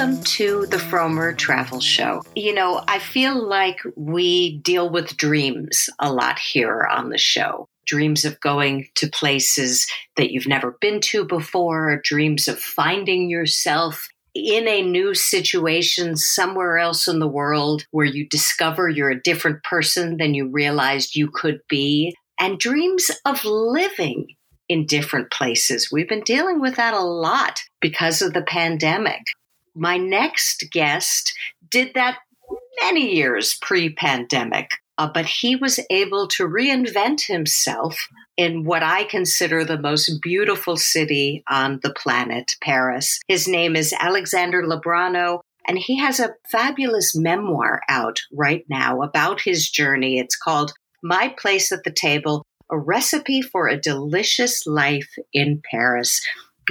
welcome to the Frommer Travel Show. You know, I feel like we deal with dreams a lot here on the show. Dreams of going to places that you've never been to before, dreams of finding yourself in a new situation somewhere else in the world where you discover you're a different person than you realized you could be, and dreams of living in different places. We've been dealing with that a lot because of the pandemic. My next guest did that many years pre pandemic, uh, but he was able to reinvent himself in what I consider the most beautiful city on the planet, Paris. His name is Alexander Lobrano, and he has a fabulous memoir out right now about his journey. It's called My Place at the Table A Recipe for a Delicious Life in Paris.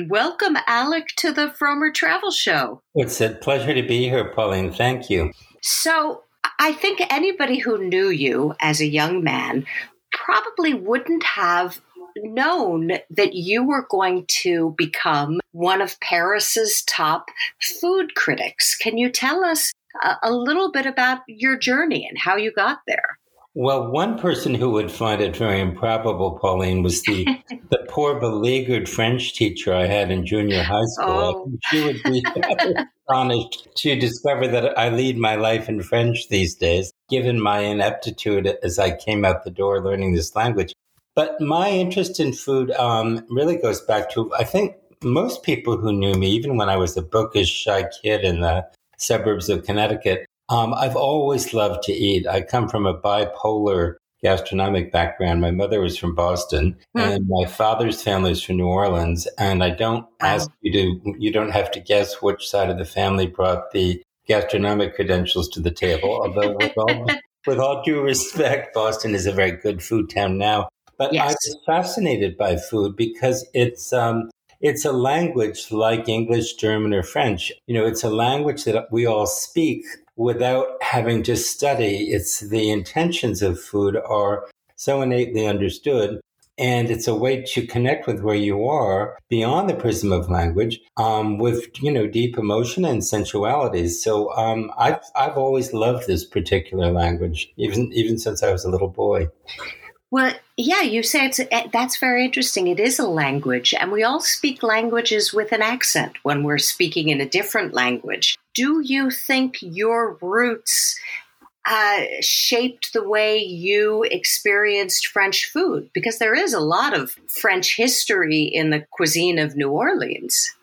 Welcome, Alec, to the Frommer Travel Show. It's a pleasure to be here, Pauline. Thank you. So, I think anybody who knew you as a young man probably wouldn't have known that you were going to become one of Paris's top food critics. Can you tell us a, a, little bit about your journey and how you got there? Well, one person who would find it very improbable, Pauline, was the the poor beleaguered French teacher I had in junior high school. Oh. She would be astonished to discover that I lead my life in French these days, given my ineptitude as I came out the door learning this language. But my interest in food um, really goes back to, I think, most people who knew me, even when I was a bookish, shy kid in the suburbs of Connecticut, um, I've always loved to eat. I come from a bipolar gastronomic background. My mother was from Boston hmm. and my father's family is from New Orleans. And I don't ask you to, you don't have to guess which side of the family brought the gastronomic credentials to the table. Although with all, with all due respect, Boston is a very good food town now. But yes. I was fascinated by food because it's, um, it's a language like English, German, or French. You know, it's a language that we all speak without having to study. It's the intentions of food are so innately understood. And it's a way to connect with where you are beyond the prism of language, um, with you know deep emotion and sensuality. So um, I've I've always loved this particular language, even even since I was a little boy. Well, yeah, you say it's eh, that's very interesting. It is a language, and we all speak languages with an accent when we're speaking in a different language. Do you think your roots uh, shaped the way you experienced French food? Because there is a lot of French history in the cuisine of New Orleans.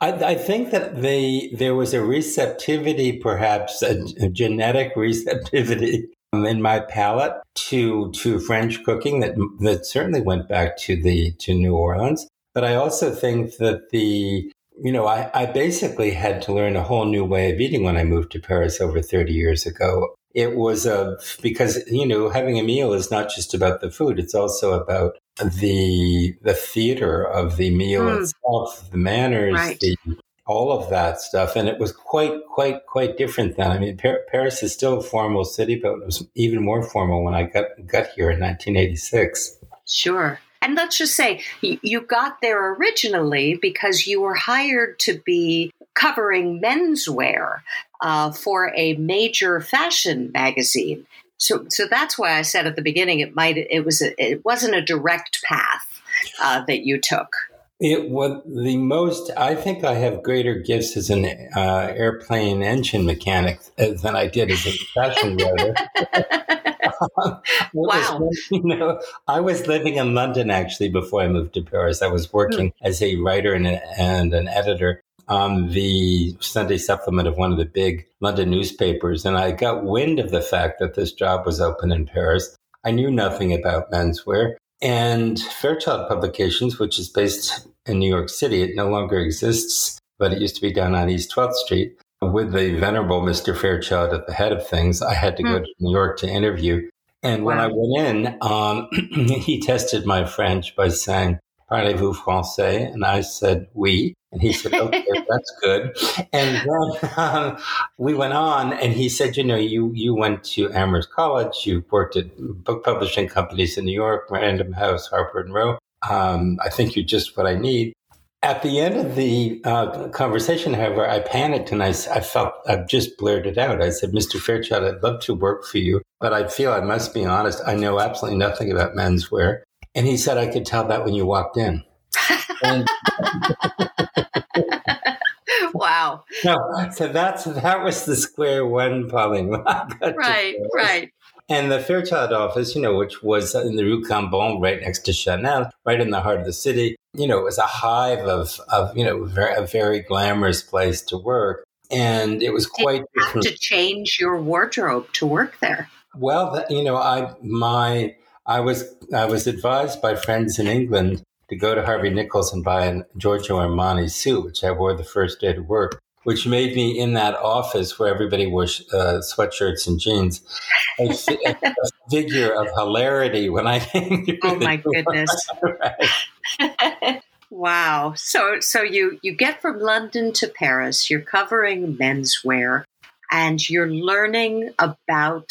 I, I think that they there was a receptivity, perhaps a, a genetic receptivity in my palate to to French cooking that that certainly went back to the to New Orleans. But I also think that the you know I, I basically had to learn a whole new way of eating when I moved to Paris over 30 years ago. It was a because you know having a meal is not just about the food; it's also about the the theater of the meal mm. itself, the manners, right. the all of that stuff. And it was quite, quite, quite different then. I mean, Paris is still a formal city, but it was even more formal when I got, got here in 1986. Sure. And let's just say you got there originally because you were hired to be covering menswear uh, for a major fashion magazine. So, so that's why I said at the beginning it might it was a, it wasn't a direct path uh, that you took. It was the most. I think I have greater gifts as an uh, airplane engine mechanic than I did as a fashion writer. wow! Was, you know, I was living in London actually before I moved to Paris. I was working hmm. as a writer and, a, and an editor on the Sunday supplement of one of the big London newspapers, and I got wind of the fact that this job was open in Paris. I knew nothing about menswear. And Fairchild Publications, which is based in New York City, it no longer exists, but it used to be down on East 12th Street. With the venerable Mr. Fairchild at the head of things, I had to go hmm. to New York to interview. And when wow. I went in, um, he tested my French by saying, Parlez-vous français? And I said, oui. And he said, okay, that's good. And then um, we went on, and he said, you know, you, you went to Amherst College, you worked at book publishing companies in New York, Random House, Harper and Row. Um, I think you're just what I need. At the end of the uh, conversation, however, I panicked and I, I felt I just blurted it out. I said, Mr. Fairchild, I'd love to work for you, but I feel I must be honest. I know absolutely nothing about menswear. And he said, I could tell that when you walked in. And, wow. No, so that's that was the square one, Pauline. right, right. And the Fairchild office, you know, which was in the Rue Cambon, right next to Chanel, right in the heart of the city, you know, it was a hive of, of you know, very, a very glamorous place to work. And it was quite Did you have to change your wardrobe to work there. Well, you know, I my I was I was advised by friends in England to go to Harvey Nichols and buy a Giorgio Armani suit, which I wore the first day to work which made me in that office where everybody wore uh, sweatshirts and jeans a, a, figure of hilarity when I came. oh my goodness! wow. So so you you get from London to Paris. You're covering menswear, and you're learning about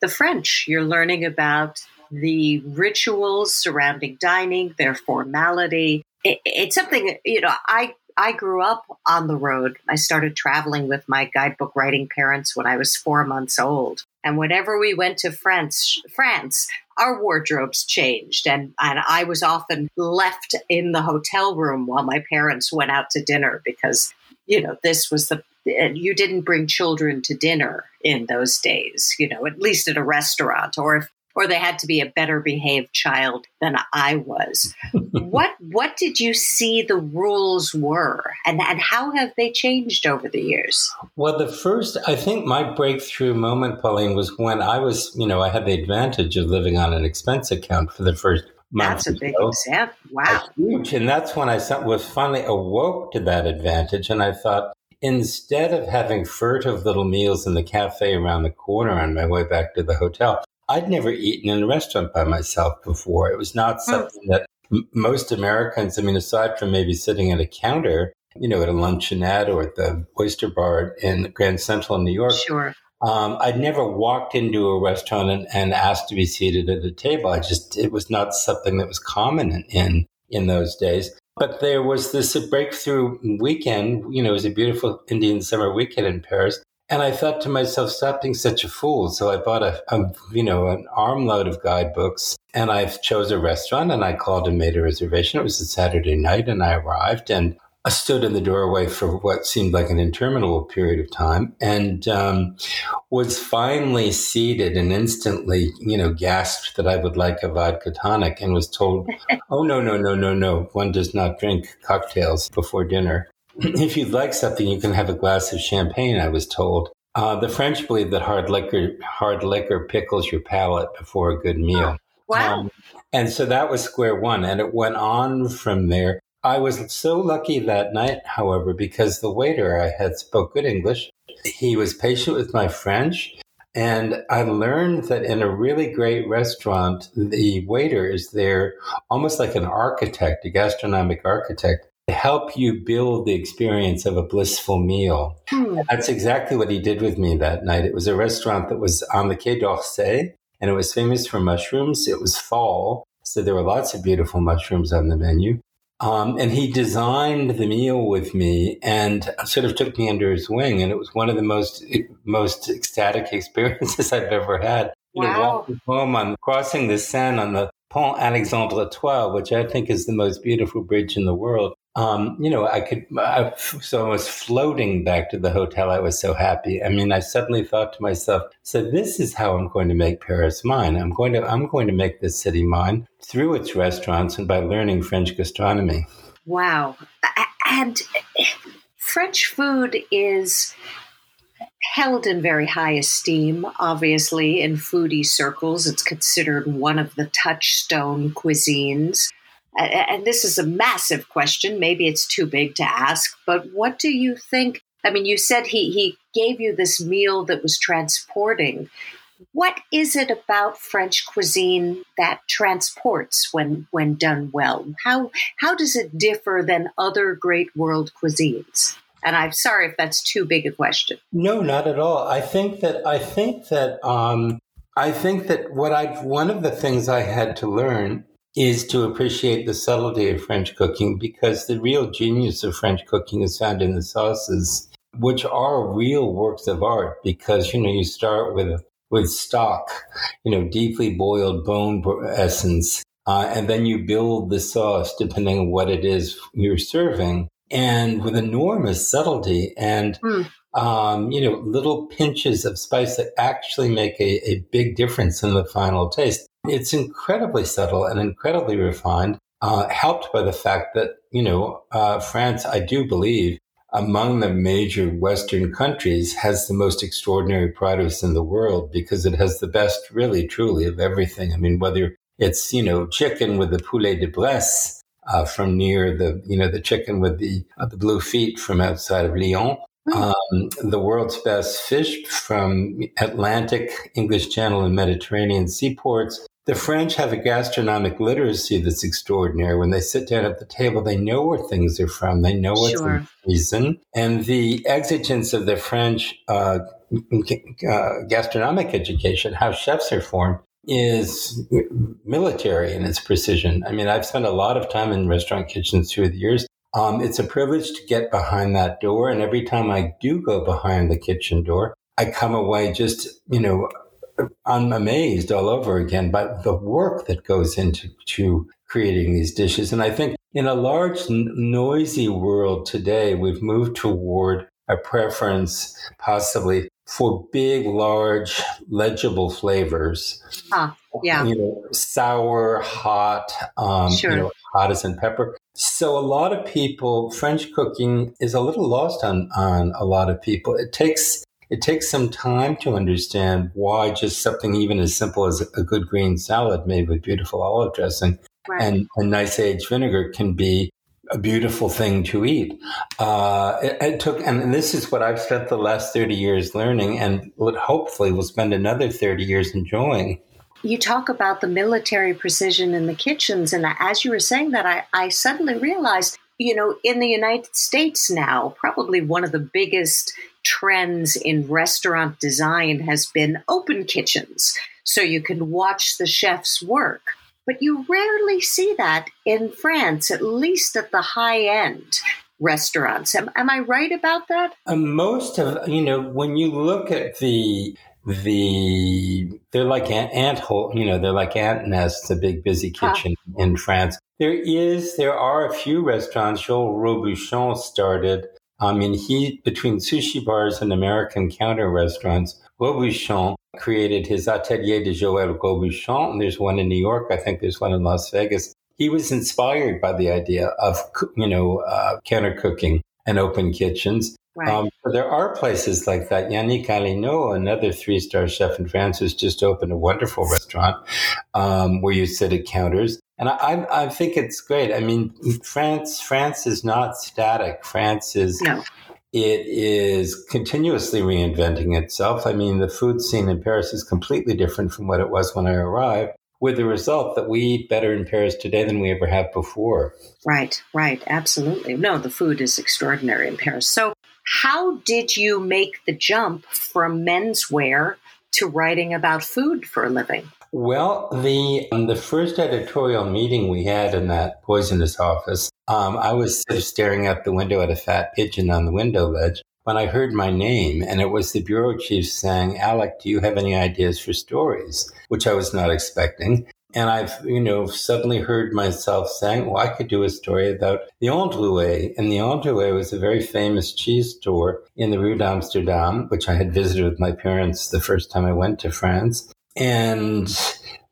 the French. You're learning about the rituals surrounding dining, their formality. It, it's something you know. I I grew up on the road. I started traveling with my guidebook writing parents when I was four months old. And whenever we went to France, France, our wardrobes changed. And, and I was often left in the hotel room while my parents went out to dinner because, you know, this was the, you didn't bring children to dinner in those days, you know, at least at a restaurant. Or if or they had to be a better behaved child than I was. what what did you see the rules were and, and how have they changed over the years? Well, the first I think my breakthrough moment, Pauline, was when I was, you know, I had the advantage of living on an expense account for the first that's a big example. Wow. Huge. And that's when I was finally awoke to that advantage. And I thought, instead of having furtive little meals in the cafe around the corner on my way back to the hotel, I'd never eaten in a restaurant by myself before. It was not hmm. something that m- most Americans, I mean, aside from maybe sitting at a counter, you know, at a luncheonette or at the oyster bar in Grand Central in New York. Sure. Um, I'd never walked into a restaurant and, and, asked to be seated at a table. I just, it was not something that was common in, in those days. But there was this breakthrough weekend, you know, it was a beautiful Indian summer weekend in Paris. And I thought to myself, stop being such a fool. So I bought a, a, you know, an armload of guidebooks and I chose a restaurant and I called and made a reservation. It was a Saturday night and I arrived and I stood in the doorway for what seemed like an interminable period of time and um, was finally seated and instantly, you know, gasped that I would like a vodka tonic and was told, oh, no, no, no, no, no. One does not drink cocktails before dinner. if you'd like something, you can have a glass of champagne, I was told. Uh, the French believe that hard liquor, hard liquor pickles your palate before a good meal. Wow. Um, and so that was square one. And it went on from there. I was so lucky that night, however, because the waiter I had spoke good English. He was patient with my French. And I learned that in a really great restaurant, the waiter is there almost like an architect, a gastronomic architect, help you build the experience of a blissful meal. Hmm. That's exactly what he did with me that night. It was a restaurant that was on the Quai d'Orsay and it was famous for mushrooms. It was fall, so there were lots of beautiful mushrooms on the menu. Um, and he designed the meal with me and sort of took me under his wing. And it was one of the most most ecstatic experiences I've ever had. Wow. You know, walking home on crossing the Seine on the Pont Alexandre Étoile, which I think is the most beautiful bridge in the world um, you know, I could, I, so I was floating back to the hotel. I was so happy. I mean, I suddenly thought to myself, so this is how I'm going to make Paris mine. I'm going to, I'm going to make this city mine through its restaurants and by learning French gastronomy. Wow. And French food is held in very high esteem, obviously, in foodie circles. It's considered one of the touchstone cuisines and this is a massive question. Maybe it's too big to ask, but what do you think? I mean, you said he, he gave you this meal that was transporting. What is it about French cuisine that transports when when done well? How how does it differ than other great world cuisines? And I'm sorry if that's too big a question. No, not at all. I think that I think that um, I think that what I one of the things I had to learn is to appreciate the subtlety of French cooking because the real genius of French cooking is found in the sauces, which are real works of art because, you know, you start with, with stock, you know, deeply boiled bone essence. Uh, and then you build the sauce depending on what it is you're serving and with enormous subtlety and mm um, you know, little pinches of spice that actually make a, a big difference in the final taste. It's incredibly subtle and incredibly refined, uh, helped by the fact that, you know, uh, France, I do believe, among the major Western countries, has the most extraordinary produce in the world because it has the best, really, truly, of everything. I mean, whether it's, you know, chicken with the poulet de Bresse, uh, from near the, you know, the chicken with the, uh, the blue feet from outside of Lyon. Um, the world's best fish from Atlantic, English Channel, and Mediterranean seaports. The French have a gastronomic literacy that's extraordinary. When they sit down at the table, they know where things are from. They know what's sure. in season. And the exigence of the French uh, uh, gastronomic education, how chefs are formed, is military in its precision. I mean, I've spent a lot of time in restaurant kitchens through the years. Um, it's a privilege to get behind that door. And every time I do go behind the kitchen door, I come away just, you know, I'm amazed all over again by the work that goes into to creating these dishes. And I think in a large, noisy world today, we've moved toward a preference possibly for big, large, legible flavors. Ah, yeah. You know, sour, hot, um, sure. you know, hot as in pepper. So a lot of people, French cooking is a little lost on, on a lot of people. It takes it takes some time to understand why just something even as simple as a good green salad made with beautiful olive dressing right. and a nice aged vinegar can be a beautiful thing to eat. Uh, it, it, took, and this is what I've spent the last 30 years learning and what hopefully will spend another 30 years enjoying you talk about the military precision in the kitchens. And as you were saying that, I, I suddenly realized, you know, in the United States now, probably one of the biggest trends in restaurant design has been open kitchens. So you can watch the chefs work. But you rarely see that in France, at least at the high end restaurants. Am, am I right about that? Uh, most of, you know, when you look at the the they're like ant, ant hole, you know, they're like ant nests, a big busy kitchen huh. in France. There is, there are a few restaurants. Joel Robuchon started. I mean, he between sushi bars and American counter restaurants. Robuchon created his Atelier de Joël Robuchon. And there's one in New York. I think there's one in Las Vegas. He was inspired by the idea of, you know, uh, counter cooking and open kitchens. Right. Um, there are places like that. Yannick Alléno, another three star chef in France, has just opened a wonderful restaurant um, where you sit at counters. And I, I, think it's great. I mean, France, France is not static. France is, no. it is continuously reinventing itself. I mean, the food scene in Paris is completely different from what it was when I arrived with the result that we eat better in Paris today than we ever have before. Right, right, absolutely. No, the food is extraordinary in Paris. So, how did you make the jump from menswear to writing about food for a living? Well, the um, the first editorial meeting we had in that poisonous office, um, I was sort of staring out the window at a fat pigeon on the window ledge when I heard my name, and it was the bureau chief saying, "Alec, do you have any ideas for stories?" Which I was not expecting. And I've, you know, suddenly heard myself saying, well, I could do a story about the Androuet. And the Androuet was a very famous cheese store in the Rue d'Amsterdam, which I had visited with my parents the first time I went to France. And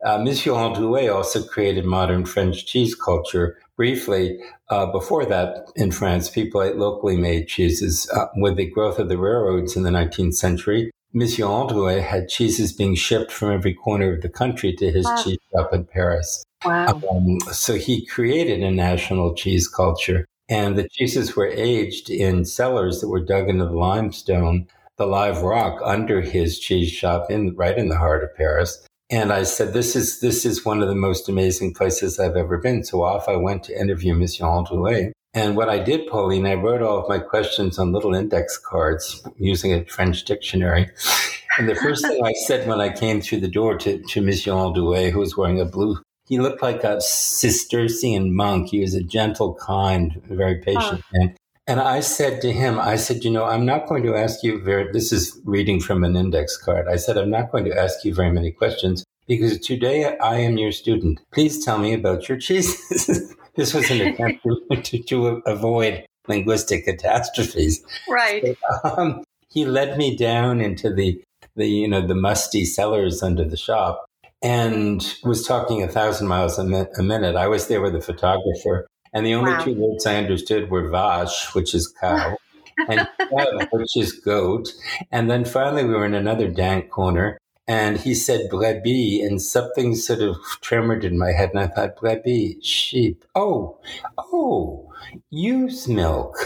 uh, Monsieur Androuet also created modern French cheese culture. Briefly, uh, before that, in France, people ate locally made cheeses. Uh, with the growth of the railroads in the 19th century, Monsieur Androuet had cheeses being shipped from every corner of the country to his wow. cheese shop in Paris. Wow. Um, so he created a national cheese culture. And the cheeses were aged in cellars that were dug into the limestone, the live rock under his cheese shop in right in the heart of Paris. And I said, this is, this is one of the most amazing places I've ever been. So off I went to interview Monsieur Androuet. And what I did, Pauline, I wrote all of my questions on little index cards using a French dictionary. And the first thing I said when I came through the door to, to Monsieur Androuet, who was wearing a blue, he looked like a Cistercian monk. He was a gentle, kind, very patient oh. man. And I said to him, I said, you know, I'm not going to ask you very, this is reading from an index card. I said, I'm not going to ask you very many questions because today I am your student. Please tell me about your cheeses. this was an attempt to, to, avoid linguistic catastrophes. Right. So, um, he led me down into the, the, you know, the musty cellars under the shop and was talking a thousand miles a, mi- a minute. I was there with a photographer and the only wow. two words I understood were vache, which is cow, and which is goat. And then finally, we were in another dank corner, and he said brebis, and something sort of tremored in my head, and I thought, brebis, sheep. Oh, oh, ewe's milk.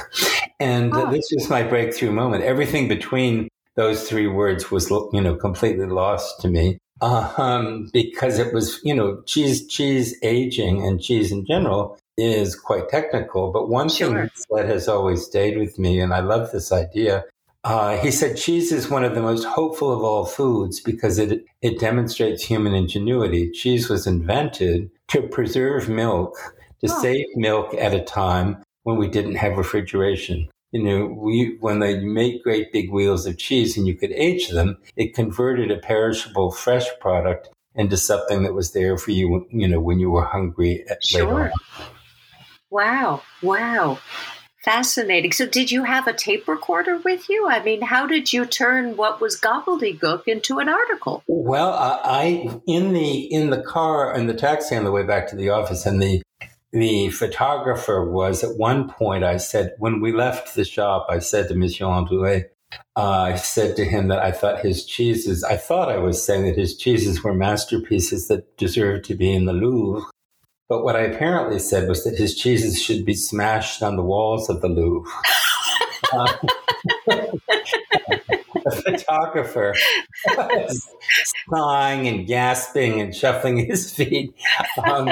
And oh. this was my breakthrough moment. Everything between those three words was, you know, completely lost to me. Um, because it was, you know, cheese, cheese aging and cheese in general is quite technical, but one sure. thing that has always stayed with me, and I love this idea. Uh, he said cheese is one of the most hopeful of all foods because it it demonstrates human ingenuity. Cheese was invented to preserve milk, to oh. save milk at a time when we didn't have refrigeration. You know, we when they make great big wheels of cheese and you could age them, it converted a perishable fresh product into something that was there for you, you know, when you were hungry sure. later on. Wow. Wow. Fascinating. So, did you have a tape recorder with you? I mean, how did you turn what was gobbledygook into an article? Well, I in the in the car in the taxi on the way back to the office, and the the photographer was at one point. I said when we left the shop, I said to Monsieur Androuet, uh, I said to him that I thought his cheeses. I thought I was saying that his cheeses were masterpieces that deserved to be in the Louvre. But what I apparently said was that his cheeses should be smashed on the walls of the Louvre. the photographer sighing and gasping and shuffling his feet. Um,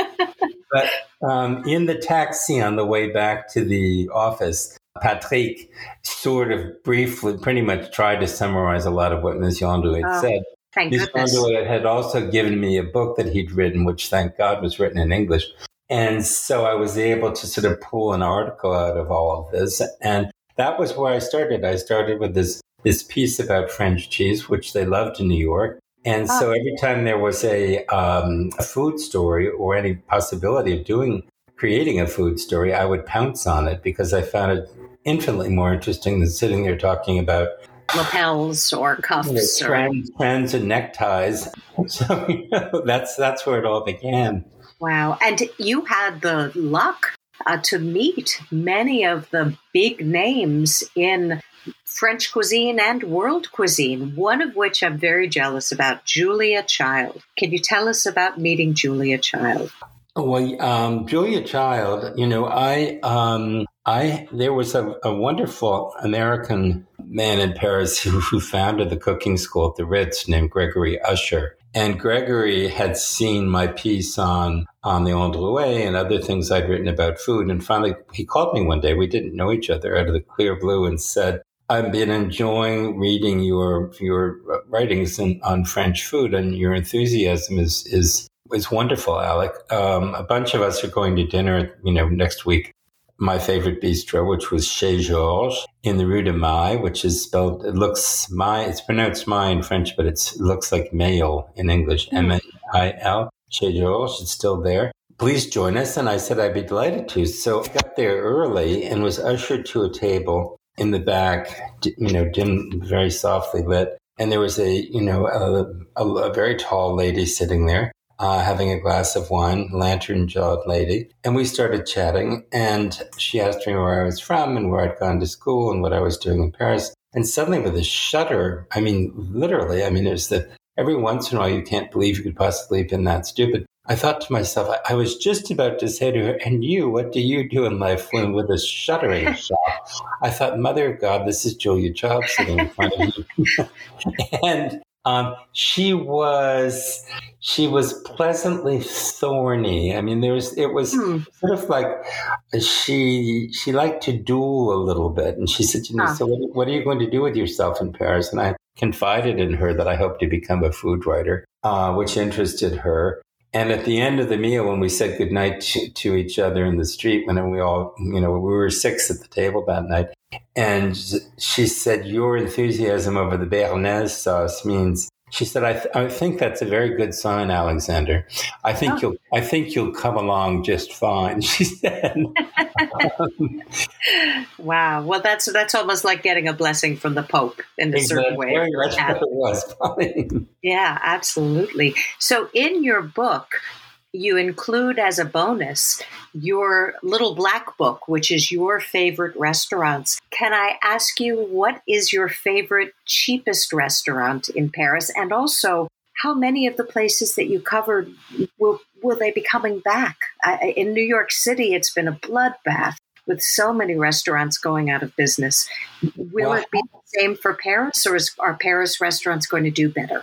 but um, in the taxi on the way back to the office, Patrick sort of briefly, pretty much tried to summarize a lot of what Ms. Yondu had oh. said. Thank Ms. goodness. had also given me a book that he'd written, which thank God was written in English. And so I was able to sort of pull an article out of all of this. And that was where I started. I started with this, this piece about French cheese, which they loved in New York. And so ah. every time there was a, um, a food story or any possibility of doing, creating a food story, I would pounce on it because I found it infinitely more interesting than sitting there talking about lapels or cuffs or trends, trends and neckties. So you know, that's that's where it all began. Wow! And you had the luck uh, to meet many of the big names in French cuisine and world cuisine, one of which I'm very jealous about, Julia Child. Can you tell us about meeting Julia Child? Well, um, Julia Child, you know, I, um, I, there was a, a, wonderful American man in Paris who, who founded the cooking school at the Ritz named Gregory Usher. And Gregory had seen my piece on, on the Androuet and other things I'd written about food. And finally, he called me one day. We didn't know each other out of the clear blue and said, I've been enjoying reading your, your writings in, on French food and your enthusiasm is, is was wonderful, Alec. Um, a bunch of us are going to dinner, you know, next week. My favorite bistro, which was Chez Georges in the Rue du Mail, which is spelled, it looks my, it's pronounced my in French, but it looks like male in English, hmm. M-A-I-L. Chez Georges, it's still there. Please join us. And I said I'd be delighted to. So I got there early and was ushered to a table in the back, you know, dim, very softly lit. And there was a, you know, a, a, a very tall lady sitting there uh, having a glass of wine, lantern jawed lady. And we started chatting. And she asked me where I was from and where I'd gone to school and what I was doing in Paris. And suddenly, with a shudder, I mean, literally, I mean, there's the every once in a while you can't believe you could possibly have been that stupid. I thought to myself, I, I, was just about to say to her, and you, what do you do in life when with a shuddering shock? I thought, Mother of God, this is Julia Child sitting in front of you. and um, she was she was pleasantly thorny. I mean, there was it was hmm. sort of like she she liked to duel a little bit, and she said, "You know, huh. so what, what, are you going to do with yourself in Paris?" And I confided in her that I hope to become a food writer, uh, which interested her. And at the end of the meal, when we said goodnight to, to each other in the street, when we all, you know, we were six at the table that night, and she said, Your enthusiasm over the Béarnaise sauce means she said, I, th- I, think that's a very good sign, Alexander. I think oh. you'll I think you'll come along just fine, she said. wow. Well that's that's almost like getting a blessing from the Pope in a certain way. Very much what it was. yeah, absolutely. So in your book, you include as a bonus your little black book, which is your favorite restaurants. Can I ask you what is your favorite cheapest restaurant in Paris? And also, how many of the places that you covered will, will they be coming back? in New York City, it's been a bloodbath with so many restaurants going out of business. Will well, it be the same for Paris, or is, are Paris restaurants going to do better?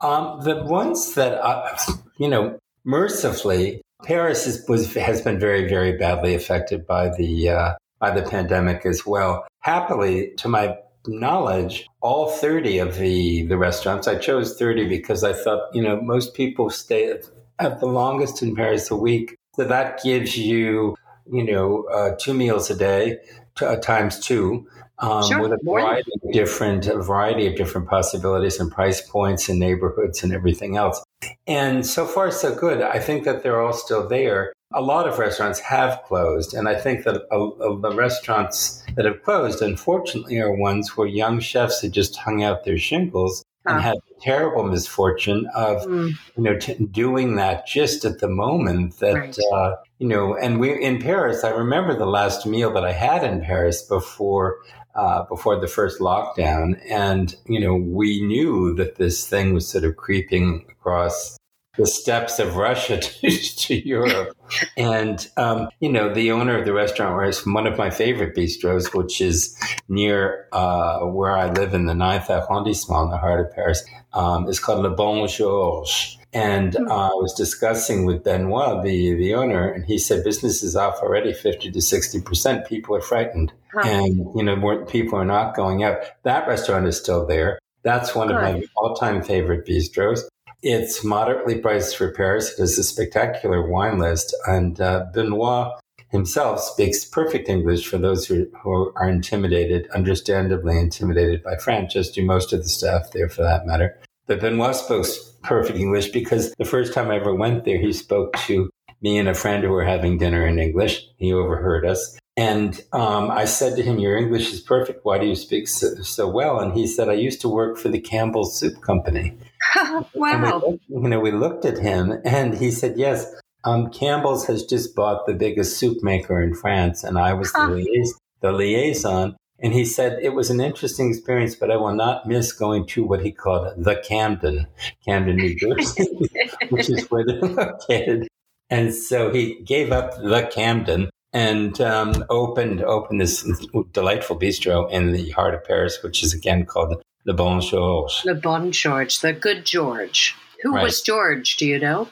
Um, the ones that, I, you know, mercifully, Paris is, was, has been very, very badly affected by the uh, by the pandemic as well. Happily, to my knowledge, all 30 of the, the restaurants, I chose 30 because I thought, you know, most people stay at, at the longest in Paris a week. So that gives you, you know, uh, two meals a day uh, times two um, sure. with a variety of different a variety of different possibilities and price points and neighborhoods and everything else. And so far, so good. I think that they're all still there. A lot of restaurants have closed, and I think that the restaurants that have closed, unfortunately, are ones where young chefs had just hung out their shingles and had the terrible misfortune of mm. you know t- doing that just at the moment that right. uh, you know. And we in Paris, I remember the last meal that I had in Paris before uh, before the first lockdown. And, you know, we knew that this thing was sort of creeping across the steppes of Russia to, to Europe. and, um, you know, the owner of the restaurant was one of my favorite bistros, which is near uh, where I live in the 9th arrondissement in the heart of Paris, um, is called Le Bon Georges. And uh, I was discussing with Benoit, the, the owner, and he said business is off already 50 to 60%. People are frightened. Huh. And, you know, more people are not going out. That restaurant is still there. That's one Good. of my all time favorite bistros. It's moderately priced for Paris. It has a spectacular wine list. And uh, Benoit himself speaks perfect English for those who, who are intimidated, understandably intimidated by French, as do most of the staff there for that matter. But Benoit spoke perfect English because the first time I ever went there, he spoke to me and a friend who were having dinner in English. He overheard us. And um, I said to him, Your English is perfect. Why do you speak so, so well? And he said, I used to work for the Campbell Soup Company. wow. We, you know, we looked at him and he said, Yes, um, Campbell's has just bought the biggest soup maker in France. And I was the, liaison, the liaison. And he said it was an interesting experience, but I will not miss going to what he called the Camden, Camden, New Jersey, which is where they're located. And so he gave up the Camden and um, opened opened this delightful bistro in the heart of Paris, which is again called Le Bon Georges. Le Bon Georges, the Good George. Who right. was George? Do you know?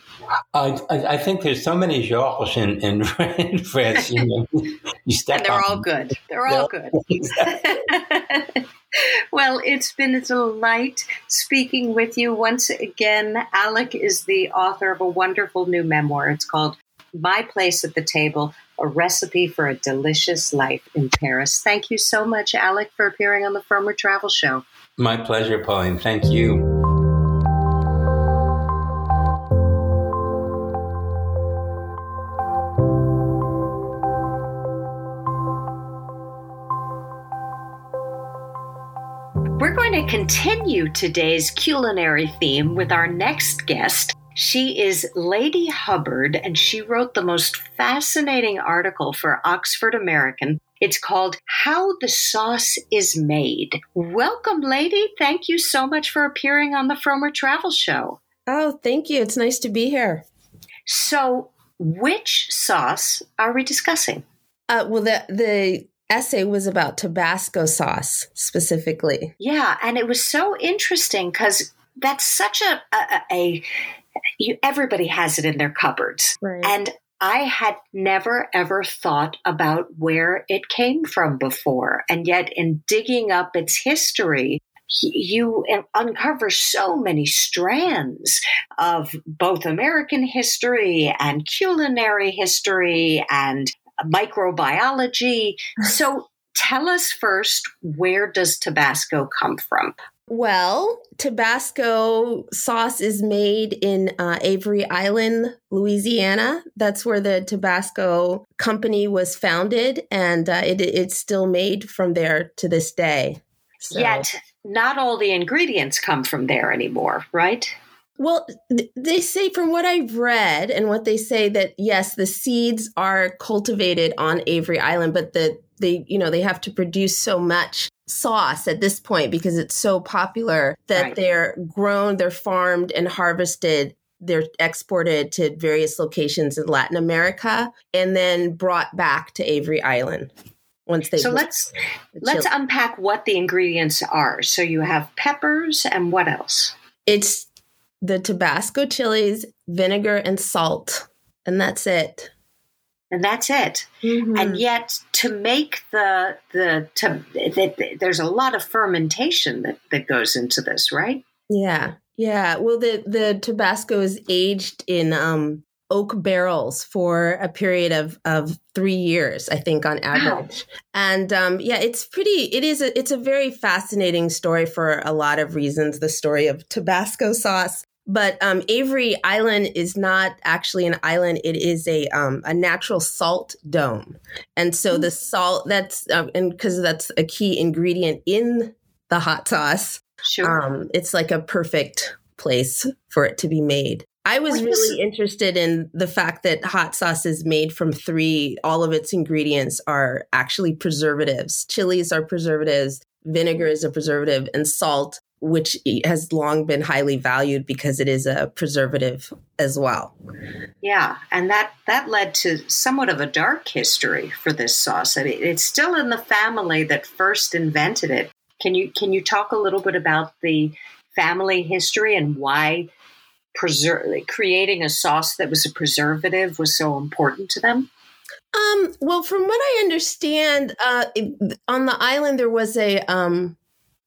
I, I, think there's so many Georges in, in, in France. You, know, you step and they're all good. They're all good. well, it's been a delight speaking with you once again. Alec is the author of a wonderful new memoir. It's called My Place at the Table A Recipe for a Delicious Life in Paris. Thank you so much, Alec, for appearing on the Frommer Travel Show. My pleasure, Pauline. Thank you. To continue today's culinary theme with our next guest. She is Laddie Hubbard, and she wrote the most fascinating article for Oxford American. It's called How the Sauce is Made. Welcome, Laddie. Thank you so much for appearing on the Frommer Travel Show. Oh, thank you. It's nice to be here. So, which sauce are we discussing? Uh, well, the the essay was about Tabasco sauce specifically. Yeah, and it was so interesting because that's such a, a, a you, everybody has it in their cupboards, right. and I had never ever thought about where it came from before, and yet in digging up its history, you uncover so many strands of both American history and culinary history and microbiology. So tell us first where does Tabasco come from? Well, Tabasco sauce is made in uh, Avery Island, Louisiana. That's where the Tabasco company was founded, and uh, it, it's still made from there to this day. So. Yet, not all the ingredients come from there anymore, right? Well, they say from what I've read and what they say that yes, the seeds are cultivated on Avery Island, but that they you know they have to produce so much sauce at this point because it's so popular that right. they're grown, they're farmed and harvested they're exported to various locations in Latin America and then brought back to Avery Island once they So let's let's unpack what the ingredients are. So you have peppers and what else? It's the Tabasco chilies, vinegar, and salt. And that's it. And that's it. Mm-hmm. And yet, to make the the to, the, there's a lot of fermentation that that goes into this, right? Yeah, yeah. Well, the the Tabasco is aged in um, oak barrels for a period of of three years, I think, on average. Wow. And um, yeah, it's pretty. It is. A, it's a very fascinating story for a lot of reasons. The story of Tabasco sauce but um, Avery Island is not actually an island; it is a um, a natural salt dome, and so mm-hmm. the salt that's um, and because that's a key ingredient in the hot sauce. Sure, um, it's like a perfect place for it to be made. I was really interested in the fact that hot sauce is made from three, all of its ingredients are actually preservatives. Chilies are preservatives, vinegar is a preservative, and salt which has long been highly valued because it is a preservative as well. Yeah, and that that led to somewhat of a dark history for this sauce. I mean, it's still in the family that first invented it. Can you can you talk a little bit about the family history and why preser- creating a sauce that was a preservative was so important to them? Um, well, from what I understand, uh, on the island there was a um,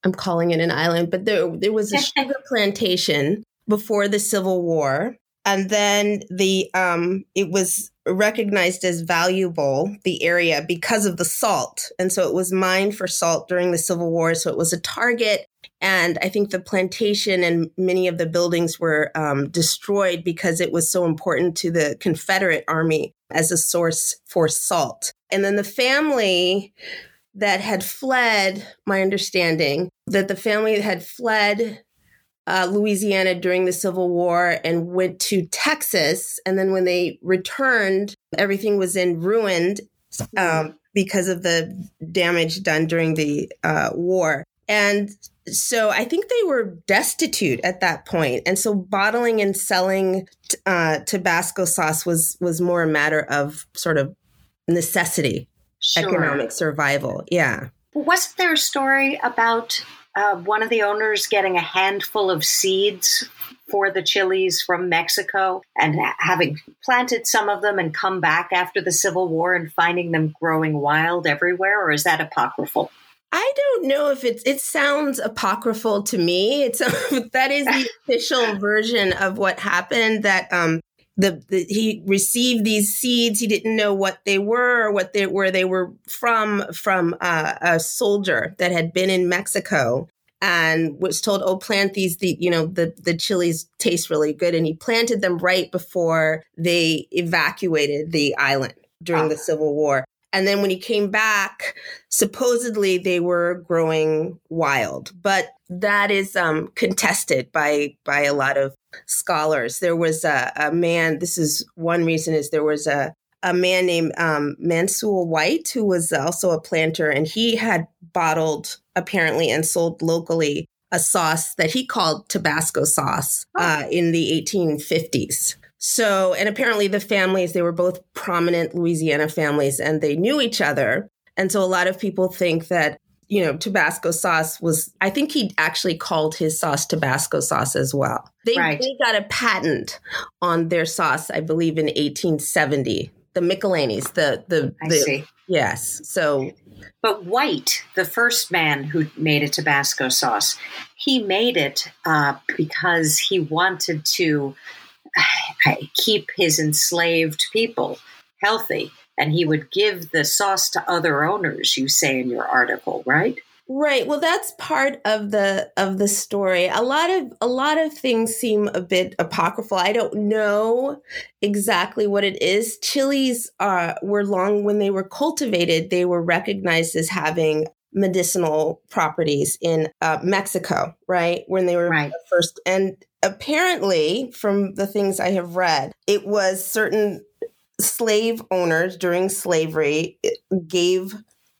I'm calling it an island, but there there was a sugar plantation before the Civil War, and then the um, it was recognized as valuable the area because of the salt, and so it was mined for salt during the Civil War. So it was a target, and I think the plantation and many of the buildings were um, destroyed because it was so important to the Confederate Army as a source for salt. And then the family that had fled, my understanding, that the family had fled uh, Louisiana during the Civil War and went to Texas. And then when they returned, everything was in ruined um, because of the damage done during the uh, war. And so I think they were destitute at that point, and so bottling and selling uh, Tabasco sauce was was more a matter of sort of necessity sure. economic survival. Yeah. Wasn't there a story about uh, one of the owners getting a handful of seeds for the chilies from Mexico and having planted some of them and come back after the Civil War and finding them growing wild everywhere? Or is that apocryphal? I don't know if it's it sounds apocryphal to me. It's that is the official version of what happened that um the, the, he received these seeds. He didn't know what they were or what they where they were from from uh, a soldier that had been in Mexico and was told, "Oh, plant these. The you know the the chilies taste really good." And he planted them right before they evacuated the island during the Civil War. And then when he came back, supposedly they were growing wild, but that is um, contested by by a lot of scholars. There was a, a man. This is one reason is there was a a man named um, Maunsel White who was also a planter, and he had bottled apparently and sold locally a sauce that he called Tabasco sauce oh. uh, in the 1850s. So, and apparently the families, they were both prominent Louisiana families and they knew each other. And so a lot of people think that, you know, Tabasco sauce was, I think he actually called his sauce Tabasco sauce as well. They, right. they got a patent on their sauce, I believe, in 1870 the McIlhennys, the the, I the see. yes. So But White, the first man who made a Tabasco sauce, he made it uh, because he wanted to keep his enslaved people healthy. And he would give the sauce to other owners, you say in your article, right? Right. Well, that's part of the of the story. A lot of a lot of things seem a bit apocryphal. I don't know exactly what it is. Chilies uh, were long when they were cultivated. They were recognized as having medicinal properties in uh, Mexico. Right when they were Right. first, and apparently, from the things I have read, it was certain slave owners during slavery gave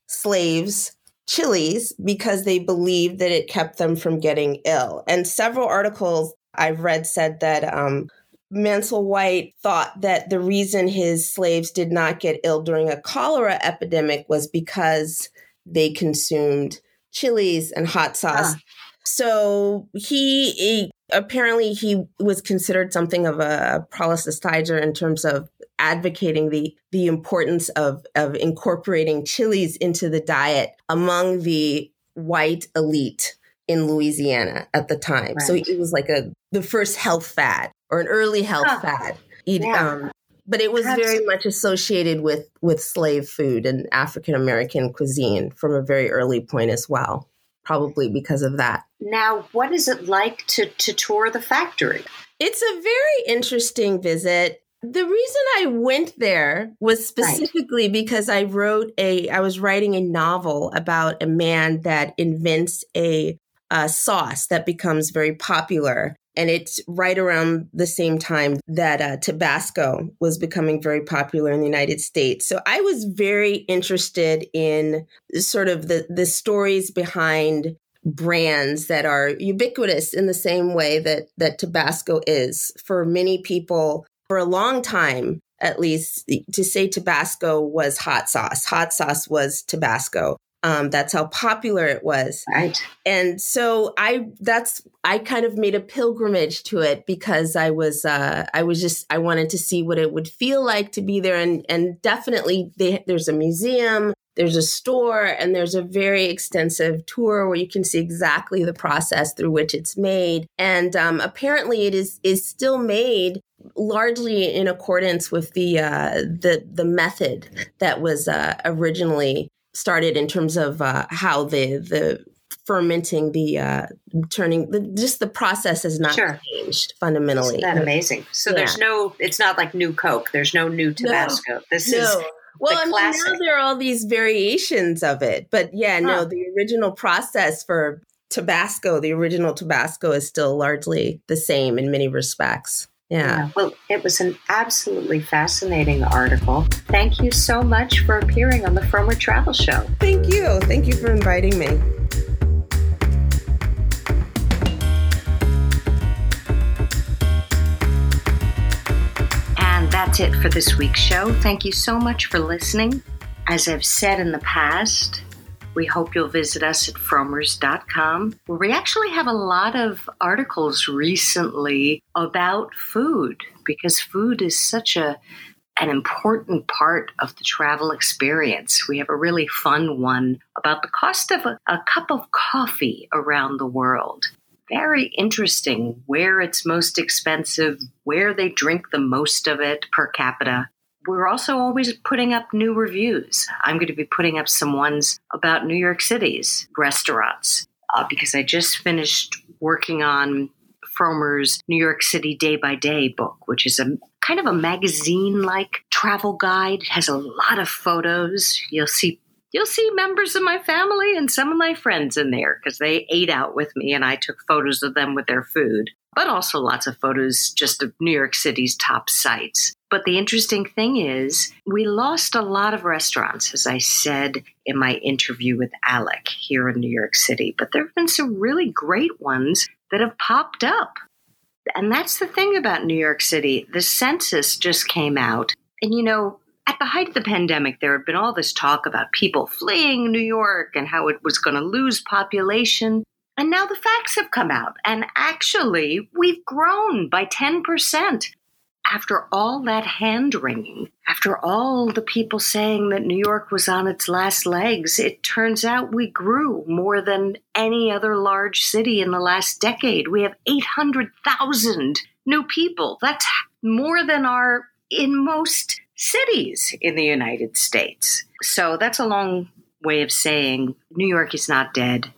slaves chilies because they believed that it kept them from getting ill. And several articles I've read said that um, Maunsel White thought that the reason his slaves did not get ill during a cholera epidemic was because they consumed chilies and hot sauce. Ah. So he, he apparently he was considered something of a proselytizer in terms of advocating the the importance of of incorporating chilies into the diet among the white elite in Louisiana at the time. So Right. it was like a the first health fad or an early health Huh. fad. Eat- Yeah. um, but it was Perhaps- very much associated with with slave food and African American cuisine from a very early point as well. Probably because of that. Now, what is it like to, to tour the factory? It's a very interesting visit. The reason I went there was specifically because I wrote a, I was writing a novel about a man that invents a, a sauce that becomes very popular. And it's right around the same time that uh, Tabasco was becoming very popular in the United States. So I was very interested in sort of the, the stories behind brands that are ubiquitous in the same way that that Tabasco is. For many people for a long time at least to say Tabasco was hot sauce. Hot sauce was Tabasco um, that's how popular it was. Right. and so i that's i kind of made a pilgrimage to it because i was uh i was just i wanted to see what it would feel like to be there. And and definitely they, there's a museum there's a store and there's a very extensive tour where you can see exactly the process through which it's made. And um, apparently it is is still made largely in accordance with the uh, the the method that was uh, originally started in terms of uh, how the the fermenting the uh, turning the, just the process has not Sure. changed fundamentally. Isn't that amazing? So Yeah. there's no, it's not like new Coke. There's no new Tabasco. This is Well, I mean, now there are all these variations of it, but yeah, no, the original process for Tabasco, the original Tabasco, is still largely the same in many respects. Yeah. Yeah. Well, it was an absolutely fascinating article. Thank you so much for appearing on the Frommer Travel Show. Thank you. Thank you for inviting me. And that's it for this week's show. Thank you so much for listening. As I've said in the past, we hope you'll visit us at frommers.com, where we actually have a lot of articles recently about food, because food is such a an important part of the travel experience. We have a really fun one about the cost of a, a cup of coffee around the world very interesting where it's most expensive, where they drink the most of it per capita. We're also always putting up new reviews. I'm going to be putting up some ones about New York City's restaurants uh, because I just finished working on Frommer's New York City Day by Day book, which is a kind of a magazine like travel guide. It has a lot of photos. You'll see you'll see members of my family and some of my friends in there because they ate out with me and I took photos of them with their food, but also lots of photos just of New York City's top sites. But the interesting thing is, we lost a lot of restaurants, as I said in my interview with Alec here in New York City, but there have been some really great ones that have popped up. And that's the thing about New York City. The census just came out. And you know, at the height of the pandemic, there had been all this talk about people fleeing New York and how it was going to lose population. And now the facts have come out. And actually, we've grown by 10%. After all that hand wringing, after all the people saying that New York was on its last legs, it turns out we grew more than any other large city in the last decade. We have 800,000 new people. That's more than are in most cities in the United States. So that's a long way of saying New York is not dead,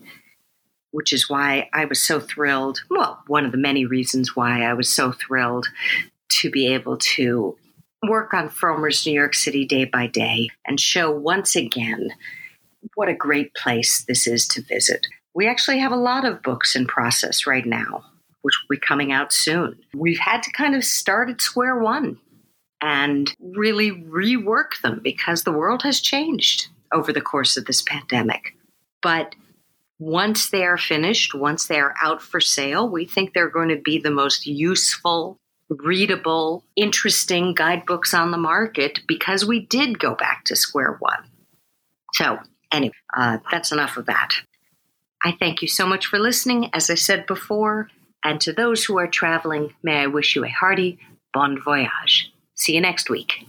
which is why I was so thrilled. Well, one of the many reasons why I was so thrilled to be able to work on Frommer's New York City day by day and show once again what a great place this is to visit. We actually have a lot of books in process right now, which will be coming out soon. We've had to kind of start at square one and really rework them because the world has changed over the course of this pandemic. But once they are finished, once they are out for sale, we think they're going to be the most useful readable, interesting guidebooks on the market because we did go back to square one. So, anyway, uh, that's enough of that. I thank you so much for listening, as I said before, and to those who are traveling, may I wish you a hearty bon voyage. See you next week.